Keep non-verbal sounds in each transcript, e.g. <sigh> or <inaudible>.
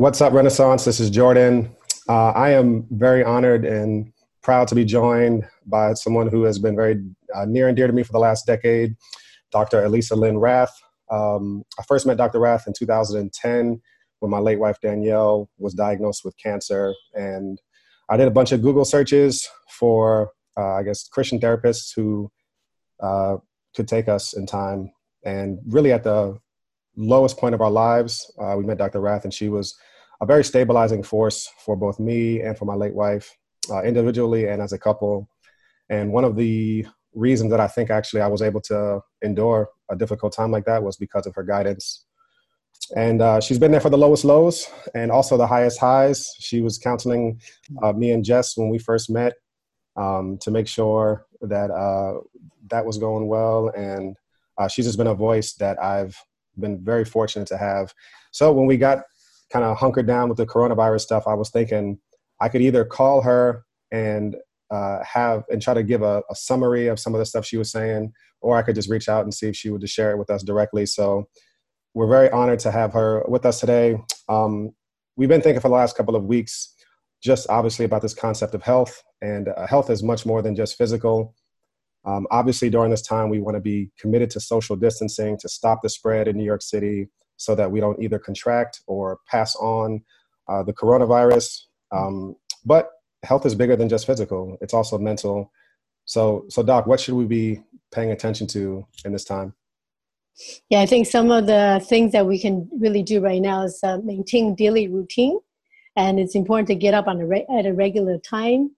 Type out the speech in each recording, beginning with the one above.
What's up, Renaissance? This is Jordan. Uh, I am very honored and proud to be joined by someone who has been very uh, near and dear to me for the last decade, Dr. Elisa Lynn Rath. Um, I first met Dr. Rath in 2010 when my late wife Danielle was diagnosed with cancer. And I did a bunch of Google searches for, uh, I guess, Christian therapists who uh, could take us in time. And really, at the lowest point of our lives, uh, we met Dr. Rath, and she was a very stabilizing force for both me and for my late wife, uh, individually and as a couple. And one of the reasons that I think actually I was able to endure a difficult time like that was because of her guidance. And uh, she's been there for the lowest lows and also the highest highs. She was counseling uh, me and Jess when we first met um, to make sure that uh, that was going well. And uh, she's just been a voice that I've been very fortunate to have. So when we got kind of hunkered down with the coronavirus stuff, I was thinking I could either call her and uh, have and try to give a, a, summary of some of the stuff she was saying, or I could just reach out and see if she would just share it with us directly. So we're very honored to have her with us today. Um, we've been thinking for the last couple of weeks, just obviously about this concept of health, and uh, health is much more than just physical. Um, obviously, during this time, we want to be committed to social distancing to stop the spread in New York City so that we don't either contract or pass on uh, the coronavirus. Um, but health is bigger than just physical, it's also mental. So, so Doc, what should we be paying attention to in this time? Yeah, I think some of the things that we can really do right now is uh, maintain daily routine. And it's important to get up on a re- at a regular time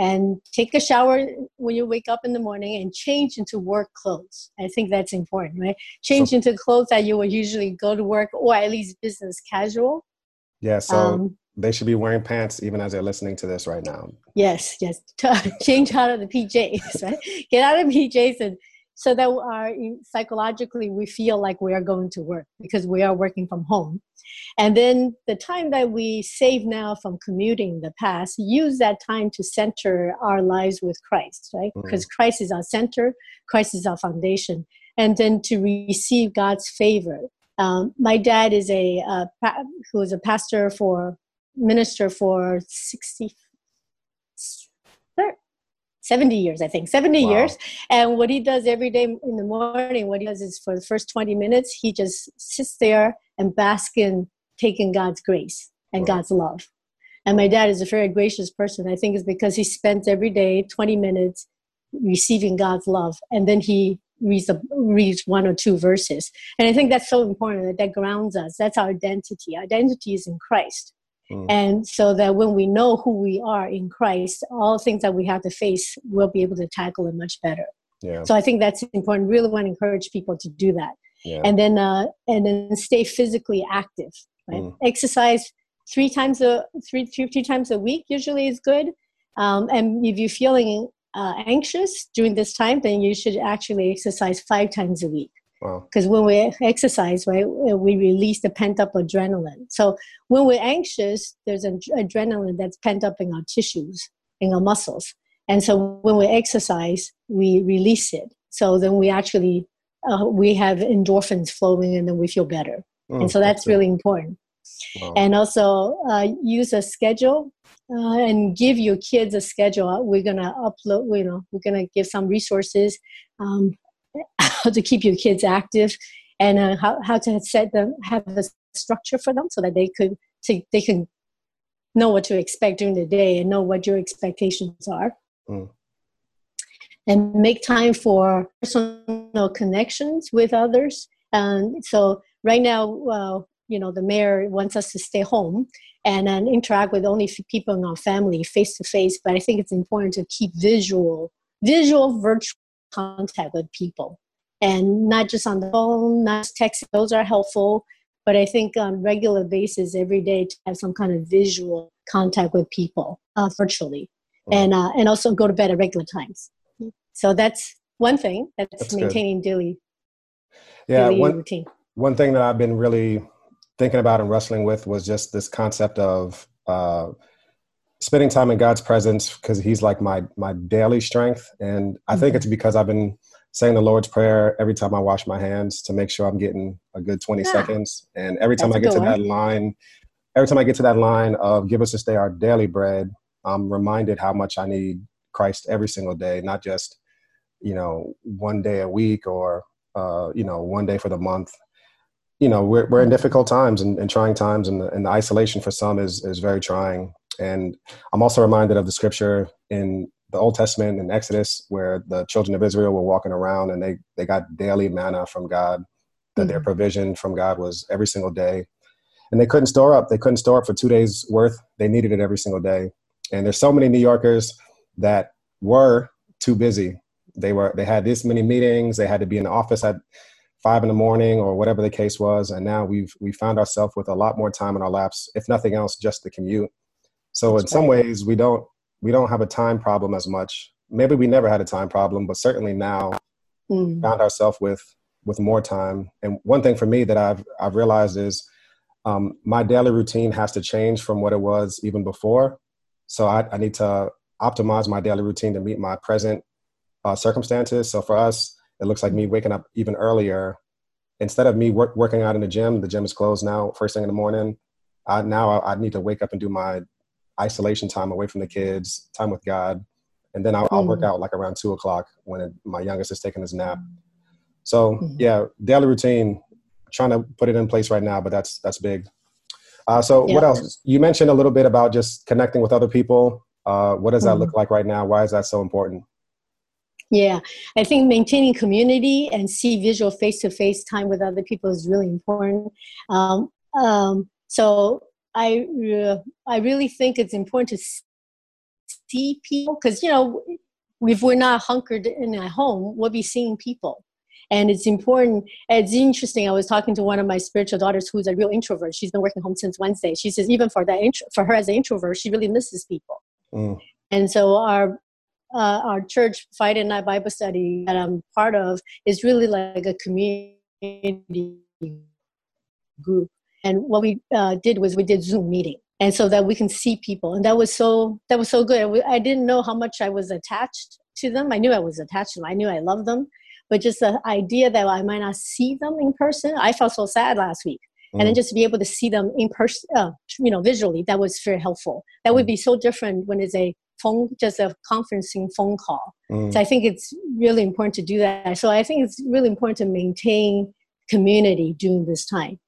and take a shower when you wake up in the morning and change into work clothes. I think that's important, right? Change so, into clothes that you would usually go to work or at least business casual. Yeah, so um, they should be wearing pants even as they're listening to this right now. Yes, yes. <laughs> change out of the PJs, right? Get out of PJs and so that our psychologically we feel like we are going to work because we are working from home. And then the time that we save now from commuting in the past use that time to center our lives with christ right? Mm. because christ is our center christ is our foundation and then to receive god's favor. Um, my dad is a uh, who is a pastor for minister for 60 70 years, I think, 70 wow. years. And what he does every day in the morning, what he does is for the first 20 minutes, he just sits there and bask in taking God's grace and wow. God's love. And my dad is a very gracious person. I think it's because he spends every day 20 minutes receiving God's love. And then he reads, a, reads one or two verses. And I think that's so important that that grounds us. That's our identity. Our identity is in Christ. Mm. And so that when we know who we are in Christ, all things that we have to face, we'll be able to tackle it much better. Yeah. So I think that's important. Really want to encourage people to do that. Yeah. And then uh, and then stay physically active. Right? Mm. Exercise three times a three, three, three times a week usually is good. Um, and if you're feeling uh, anxious during this time, then you should actually exercise five times a week. Because wow. when we exercise, right, we release the pent up adrenaline. So when we're anxious, there's an adrenaline that's pent up in our tissues, in our muscles. And so when we exercise, we release it. So then we actually uh, we have endorphins flowing, and then we feel better. Mm, and so that's, that's really important. Wow. And also uh, use a schedule uh, and give your kids a schedule. We're gonna upload. You know, we're gonna give some resources. Um, how <laughs> to keep your kids active and uh, how, how to set them have a structure for them so that they could to, they can know what to expect during the day and know what your expectations are mm. and make time for personal connections with others and so right now uh, you know the mayor wants us to stay home and then interact with only people in our family face to face but i think it's important to keep visual visual virtual contact with people and not just on the phone, not text. Those are helpful, but I think on regular basis, every day, to have some kind of visual contact with people uh, virtually, and uh, and also go to bed at regular times. So that's one thing. That's, that's maintaining good. daily, yeah, daily one, routine. One thing that I've been really thinking about and wrestling with was just this concept of uh, spending time in God's presence because He's like my my daily strength, and I mm-hmm. think it's because I've been saying the Lord's Prayer every time I wash my hands to make sure I'm getting a good 20 yeah. seconds. And every time That's I get to one. that line every time I get to that line of give us this day our daily bread, I'm reminded how much I need Christ every single day, not just, you know, one day a week or, uh, you know, one day for the month. You know, we're, we're in difficult times and, and trying times, and the, and the isolation for some is, is very trying. And I'm also reminded of the scripture in the Old Testament in Exodus where the children of Israel were walking around and they, they got daily manna from God, that mm-hmm. their provision from God was every single day. And they couldn't store up. They couldn't store up for two days worth. They needed it every single day. And there's so many New Yorkers that were too busy. They were they had this many meetings. They had to be in the office at five in the morning or whatever the case was. And now we've we found ourselves with a lot more time in our laps, if nothing else, just the commute. So That's in some ways, we don't we don't have a time problem as much. Maybe we never had a time problem, but certainly now mm. found ourselves with with more time. And one thing for me that I've I've realized is um, my daily routine has to change from what it was even before. So I, I need to optimize my daily routine to meet my present uh, circumstances. So for us, it looks like me waking up even earlier. Instead of me work, working out in the gym, the gym is closed now. First thing in the morning, I, now I, I need to wake up and do my isolation time away from the kids, time with God, and then I'll, mm. I'll work mm. out like around two o'clock when it, my youngest is taking his nap. So mm. yeah, daily routine. Trying to put it in place right now, but that's that's big. Uh, so yeah. what else? You mentioned a little bit about just connecting with other people. Uh, what does that mm. look like right now? Why is that so important? Yeah, I think maintaining community and see visual face to face time with other people is really important. Um, um, so I uh, I really think it's important to see people because you know if we're not hunkered in at home, we'll be seeing people, and it's important. It's interesting. I was talking to one of my spiritual daughters who's a real introvert. She's been working home since Wednesday. She says even for that for her as an introvert, she really misses people. Mm. And so our uh, our church Friday night Bible study that I'm part of is really like a community group and what we uh, did was we did zoom meeting. And so that we can see people. And that was so that was so good. I didn't know how much i was attached to them. I knew i was attached to them. I knew i loved them. But just the idea that i might not see them in person i felt so sad last week. Mm. and then mm. just to be able to see them in person uh, you know visually that was very helpful. That would mm. be so different when it's a phone just a conferencing phone call. Mm. so i think it's really important to do that. So i think it's really important to maintain community during this time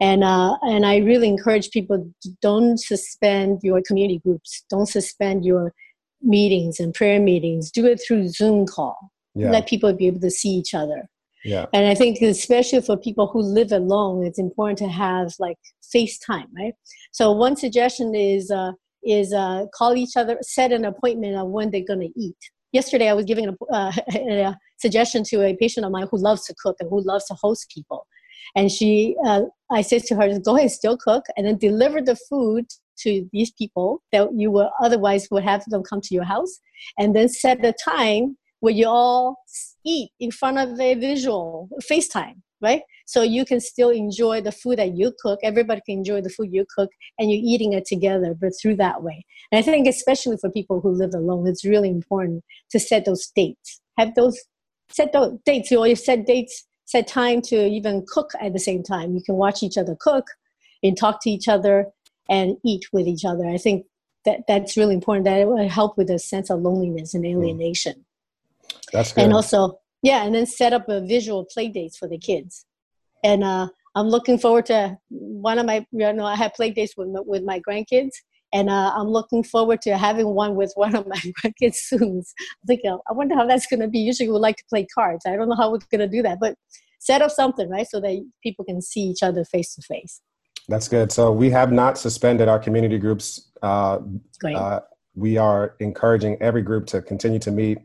and uh, and I really encourage people don't suspend your community groups, don't suspend your meetings and prayer meetings. Do it through Zoom call. Yeah. Let people be able to see each other. Yeah. And I think especially for people who live alone, it's important to have like FaceTime, right? So one suggestion is uh, is uh, call each other, set an appointment of when they're going to eat. Yesterday, I was giving a, uh, <laughs> a suggestion to a patient of mine who loves to cook and who loves to host people and she, uh, I said to her, go ahead, still cook, and then deliver the food to these people that you will otherwise would have them come to your house, and then set the time where you all eat in front of a visual FaceTime, right? So you can still enjoy the food that you cook. Everybody can enjoy the food you cook, and you're eating it together, but through that way. And I think, especially for people who live alone, it's really important to set those dates. Have those set those dates. You always set dates set time to even cook at the same time. You can watch each other cook and talk to each other and eat with each other. I think that that's really important. That it will help with a sense of loneliness and hmm. alienation. That's good. And also, yeah, and then set up a visual play dates for the kids. And uh, I'm looking forward to one of my, you know, I have play dates with my, with my grandkids, and uh, I'm looking forward to having one with one of my <laughs> grandkids soon. I think uh, I wonder how that's going to be. Usually, we like to play cards. I don't know how we're going to do that, but set up something right so that people can see each other face to face. That's good. So we have not suspended our community groups. Uh, Great. Uh, we are encouraging every group to continue to meet. Uh,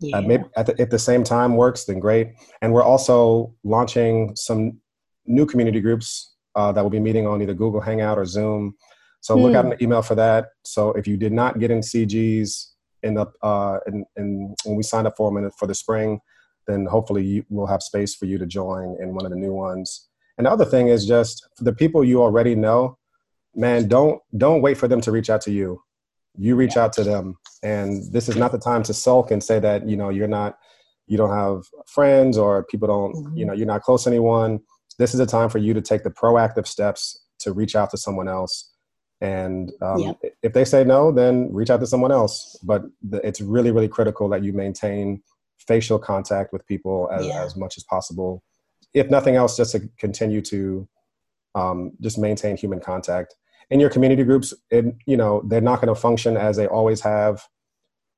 yeah. maybe at the, if the same time works, then great. And we're also launching some new community groups uh, that will be meeting on either Google Hangout or Zoom so look out hmm. an email for that. So if you did not get in CGs in the uh, in, in when we signed up for them for the spring, then hopefully you, we'll have space for you to join in one of the new ones. And the other thing is just for the people you already know, man, don't don't wait for them to reach out to you. You reach yeah. out to them, and this is not the time to sulk and say that you know you're not you don't have friends or people don't mm-hmm. you know you're not close to anyone. This is a time for you to take the proactive steps to reach out to someone else. And um, yep. if they say no, then reach out to someone else. But the, it's really, really critical that you maintain facial contact with people as, yeah. as much as possible. If nothing else, just to continue to um, just maintain human contact. In your community groups, it, you know, they're not going to function as they always have.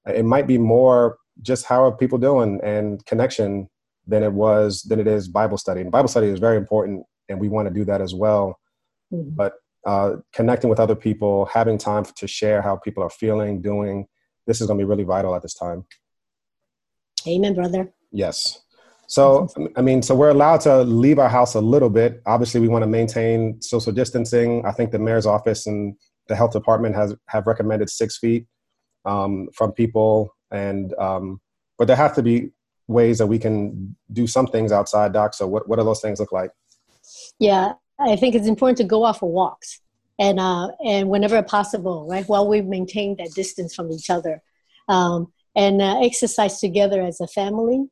It might be more just how are people doing and connection than it was than it is Bible study. And Bible study is very important, and we want to do that as well. Mm-hmm. But uh, connecting with other people, having time to share how people are feeling, doing, this is going to be really vital at this time. Amen, brother. Yes. So, I mean, so we're allowed to leave our house a little bit. Obviously, we want to maintain social distancing. I think the mayor's office and the health department has have recommended six feet um, from people, and um, but there have to be ways that we can do some things outside, Doc. So, what what do those things look like? Yeah, I think it's important to go out for walks, and uh, and whenever possible, right, while we maintain that distance from each other, um, and uh, exercise together as a family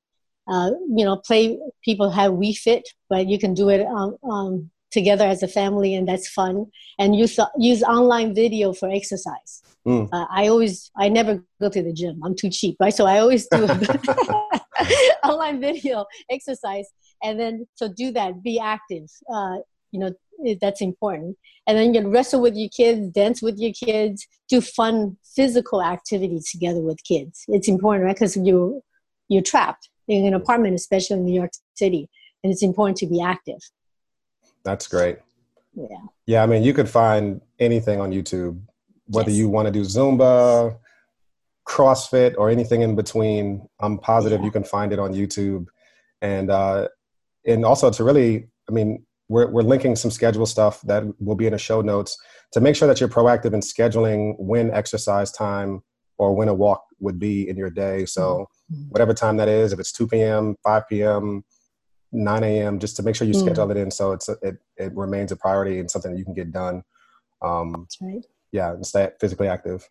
uh, you know, play people have Wii Fit, but you can do it um, um, together as a family, and that's fun. And use use online video for exercise. Mm. Uh, I always, I never go to the gym. I'm too cheap, right? So I always do <laughs> online video exercise, and then so do that. Be active. You know, that's important. And then you can wrestle with your kids, dance with your kids, do fun physical activities together with kids. It's important, right? Because you you're trapped in an apartment, especially in New York City, and it's important to be active. That's great. Yeah. Yeah, I mean, you could find anything on YouTube, whether yes. you want to do Zumba, CrossFit, or anything in between. I'm positive yeah. you can find it on YouTube, and uh, and also to really, I mean, we're we're linking some schedule stuff that will be in the show notes to make sure that you're proactive in scheduling when exercise time or when a walk would be in your day. So mm-hmm. whatever time that is, if it's 2 p.m., 5 p.m., 9 a.m., just to make sure you mm. schedule it in so it's a, it it remains a priority and something that you can get done. Um, That's right. Yeah, and stay physically active.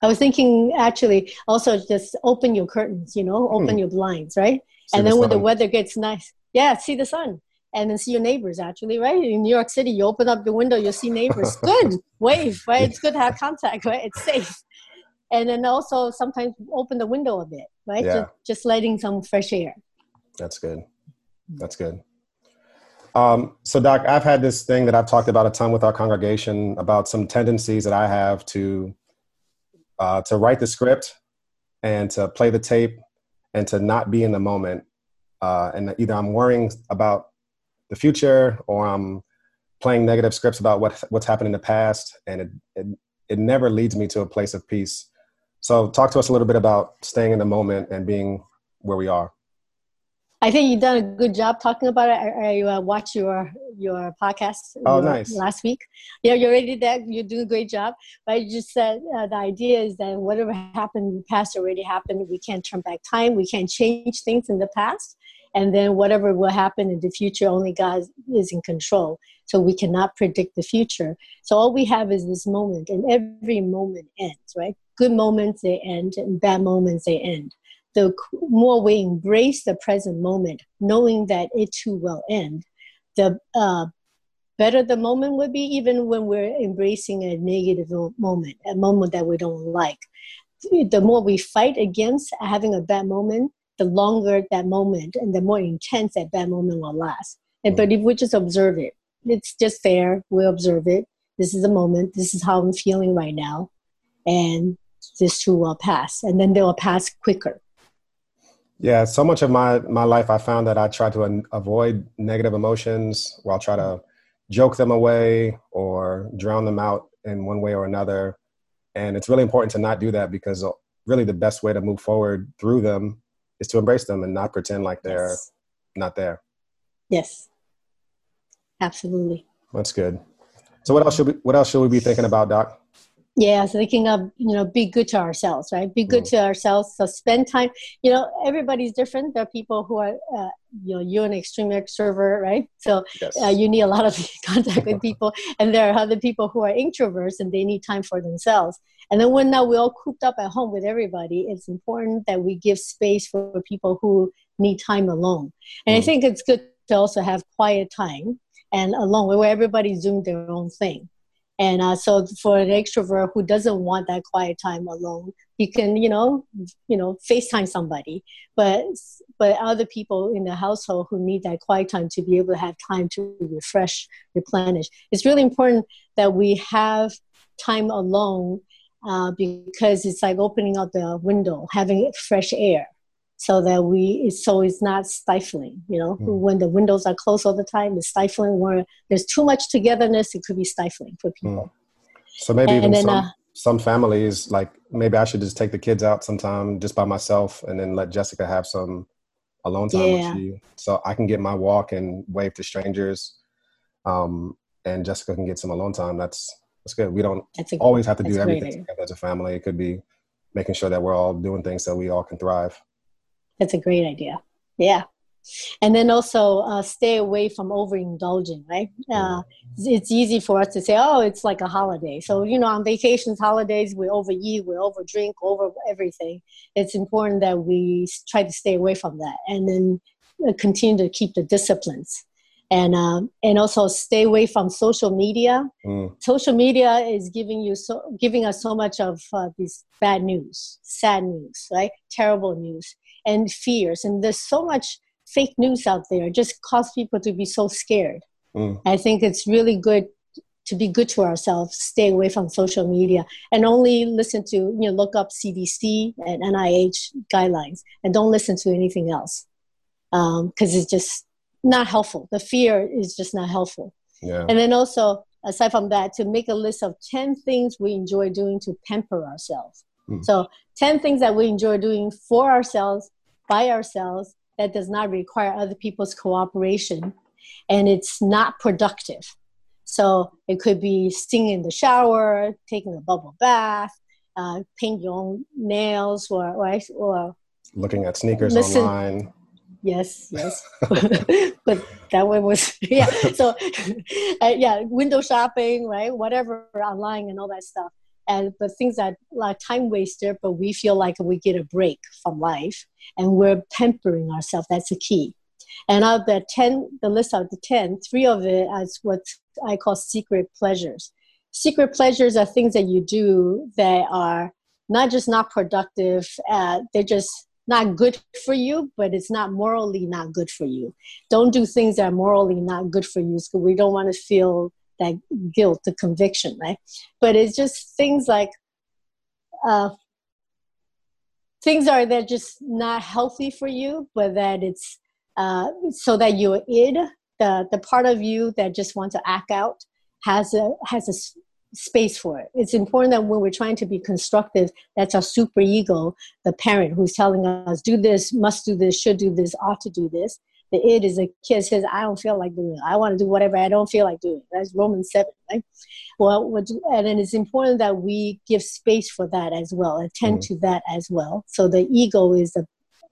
I was thinking actually also just open your curtains, you know, open mm. your blinds, right? See and the then when the weather gets nice, yeah, see the sun and then see your neighbors actually, right? In New York City, you open up the window, you see neighbors. <laughs> Good, wave, right? It's good to have contact, right? It's safe and then also sometimes open the window a bit, right? Yeah. Just, just letting some fresh air. That's good. That's good. Um, so, Doc, I've had this thing that I've talked about a ton with our congregation about some tendencies that I have to uh, to write the script and to play the tape and to not be in the moment. Uh, and either I'm worrying about the future or I'm playing negative scripts about what what's happened in the past, and it, it it never leads me to a place of peace. So, talk to us a little bit about staying in the moment and being where we are. I think you've done a good job talking about it. I, I uh, watched your your podcast oh, nice. last week. Yeah, you already did that. You're doing a great job. But you just said uh, the idea is that whatever happened in the past already happened. We can't turn back time. We can't change things in the past. And then whatever will happen in the future, only God is in control. So we cannot predict the future. So all we have is this moment, and every moment ends, right? good moments they end and bad moments they end the more we embrace the present moment knowing that it too will end the uh, better the moment would be even when we're embracing a negative moment a moment that we don't like the more we fight against having a bad moment the longer that moment and the more intense that that moment will last. And mm. but if we just observe it it's just there we observe it. This is a moment this is how i'm feeling right now. And this too will pass and then they will pass quicker. Yeah so much of my my life i found that i try to an, avoid negative emotions while try to joke them away or drown them out in one way or another. And it's really important to not do that because really the best way to move forward through them is to embrace them and not pretend like they're yes. not there. Yes. Absolutely. That's good. So what else should we what else should we be thinking about doc yeah so thinking of you know be good to ourselves right? Be good mm. to ourselves. So spend time you know everybody's different. There are people who are uh, you know you're an extreme extrovert right? So yes. uh, you need a lot of <laughs> contact with <laughs> people and there are other people who are introverts and they need time for themselves. And then when now we're all cooped up at home with everybody it's important that we give space for people who need time alone. And mm. i think it's good to also have quiet time and alone where everybody's doing their own thing and uh, so for an extrovert who doesn't want that quiet time alone you can you know you know facetime somebody. But but other people in the household who need that quiet time to be able to have time to refresh replenish. It's really important that we have time alone uh, because it's like opening up the window having fresh air so that we so it's not stifling you know? Mm. when the windows are closed all the time it's stifling. Where there's too much togetherness it could be stifling for people. Mm. so maybe and, even then, some, uh, some families like maybe i should just take the kids out sometime just by myself and then let jessica have some alone time yeah. with you so i can get my walk and wave to strangers um, and jessica can get some alone time. That's that's good. We don't a, always have to do everything together as a family. It could be making sure that we're all doing things so we all can thrive that's a great idea. Yeah. And then also uh, stay away from overindulging, right? Uh, it's easy for us to say, oh, it's like a holiday. So, you know, on vacations, holidays, we overeat, we overdrink, over everything. It's important that we try to stay away from that and then uh, continue to keep the disciplines. And, um, and also stay away from social media. Mm. Social media is giving you so giving us so much of uh, this bad news, sad news, right? Terrible news and fears. And there's so much fake news out there, just cause people to be so scared. Mm. I think it's really good to be good to ourselves, stay away from social media, and only listen to, you know, look up CDC and NIH guidelines and don't listen to anything else because um, it's just not helpful. The fear is just not helpful. Yeah. And then also, aside from that, to make a list of 10 things we enjoy doing to pamper ourselves. Mm. So, 10 things that we enjoy doing for ourselves by ourselves that does not require other people's cooperation and it's not productive. So it could be singing in the shower, taking a bubble bath, uh, paint your own nails, or or, or looking at sneakers listen. online. Yes, yes, <laughs> <laughs> but that one was <laughs> yeah. So uh, yeah, window shopping, right? Whatever online and all that stuff and but things that like time waster but we feel like we get a break from life and we're pampering ourselves. That's the key. And out of the 10 the list of the 10 three of it is what i call secret pleasures. Secret pleasures are things that you do that are not just not productive uh, they're just not good for you, but it's not morally not good for you. Don't do things that are morally not good for you because we don't want to feel that guilt, the conviction, right? But it's just things like uh, things are that just not healthy for you, but that it's uh, so that your id, the the part of you that just wants to act out, has a has a space for it. It's important that when we're trying to be constructive, that's our super ego, the parent who's telling us, do this, must do this, should do this, ought to do this the id is a kid says, I don't feel like doing it. I want to do whatever I don't feel like doing. That's Romans 7, right? Well, and it's important that we give space for that as well, attend mm-hmm. to that as well. So the ego is the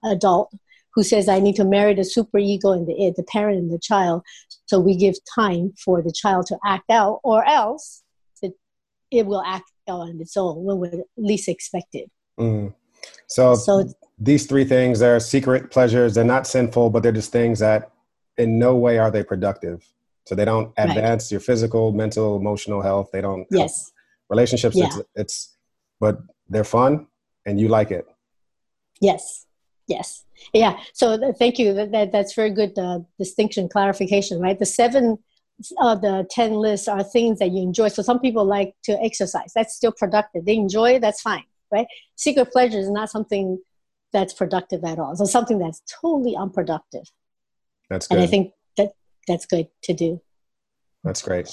adult who says, I need to marry the super ego and the id, the parent and the child. So we give time for the child to act out, or else it, it will act out on its own when we're least expected. Mm-hmm. So, so these three things are secret pleasures. They're not sinful, but they're just things that in no way are they productive. So they don't advance right. your physical, mental, emotional health. They don't. Yes. Relationships. Yeah. It's, it's, but they're fun and you like it. Yes. Yes. Yeah. So th- thank you. That, that, that's very good uh, distinction, clarification, right? The seven of the 10 lists are things that you enjoy. So some people like to exercise. That's still productive. They enjoy it. That's fine, right? Secret pleasure is not something that's productive at all. So something that's totally unproductive. That's good. And I think that that's good to do. That's great.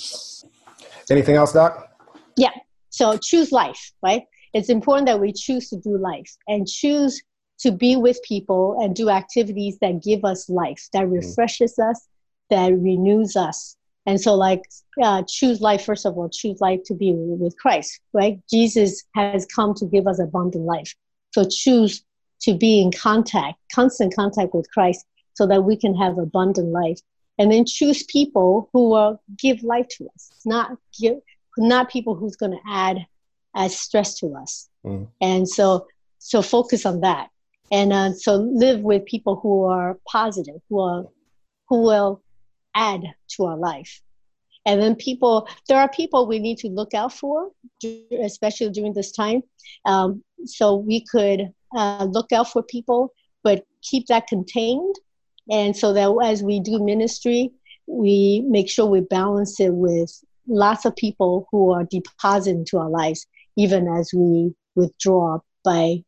Anything else, Doc? Yeah. So choose life, right? It's important that we choose to do life and choose to be with people and do activities that give us life, that mm. refreshes mm. us, that renews us. And so, like, uh, choose life, first of all, choose life to be with Christ, right? Jesus has come to give us abundant life. So, choose to be in contact, constant contact with Christ, so that we can have abundant life. And then choose people who will give life to us, not give, not people who's going to add as stress to us. Mm. And so, so focus on that. And uh, so live with people who are positive, who are, who will add to our life. And then people, there are people we need to look out for, especially during this time. Um, so we could uh, look out for people, but keep that contained. And so that as we do ministry, we make sure we balance it with lots of people who are depositing into our lives, even as we withdraw by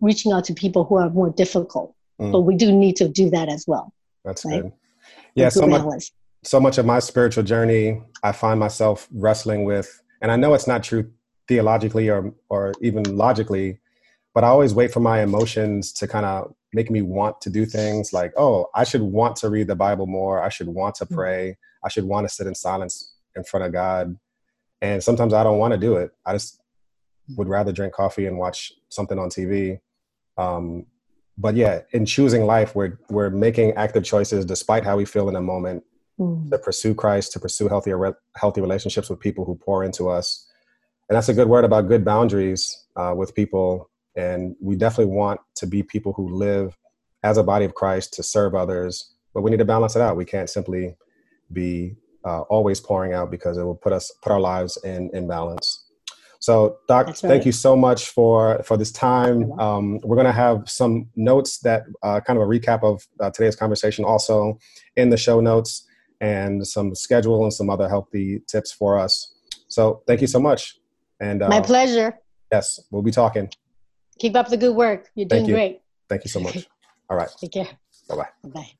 reaching out to people who are more difficult. Mm. But we do need to do that as well. That's right? good. Yeah, so much, so much of my spiritual journey, I find myself wrestling with, and I know it's not true theologically or or even logically, but I always wait for my emotions to kind of make me want to do things like, oh, I should want to read the Bible more. I should want to mm. pray. I should want to sit in silence in front of God. And sometimes I don't want to do it. I just would rather drink coffee and watch something on TV. Um, but yeah, in choosing life, we're we're making active choices despite how we feel in a moment mm. to pursue Christ, to pursue healthy healthy relationships with people who pour into us. And that's a good word about good boundaries uh, with people. And we definitely want to be people who live as a body of Christ to serve others, but we need to balance it out. We can't simply be uh, always pouring out because it will put us put our lives in in balance. So, Doc, right. thank you so much for for this time. Um, we're going to have some notes that uh, kind of a recap of uh, today's conversation also in the show notes, and some schedule and some other healthy tips for us. So, thank you so much. And uh, my pleasure. Yes, we'll be talking. Keep up the good work. You're doing you. great. Thank you so much. <laughs> All right. Take care. Bye bye. Bye.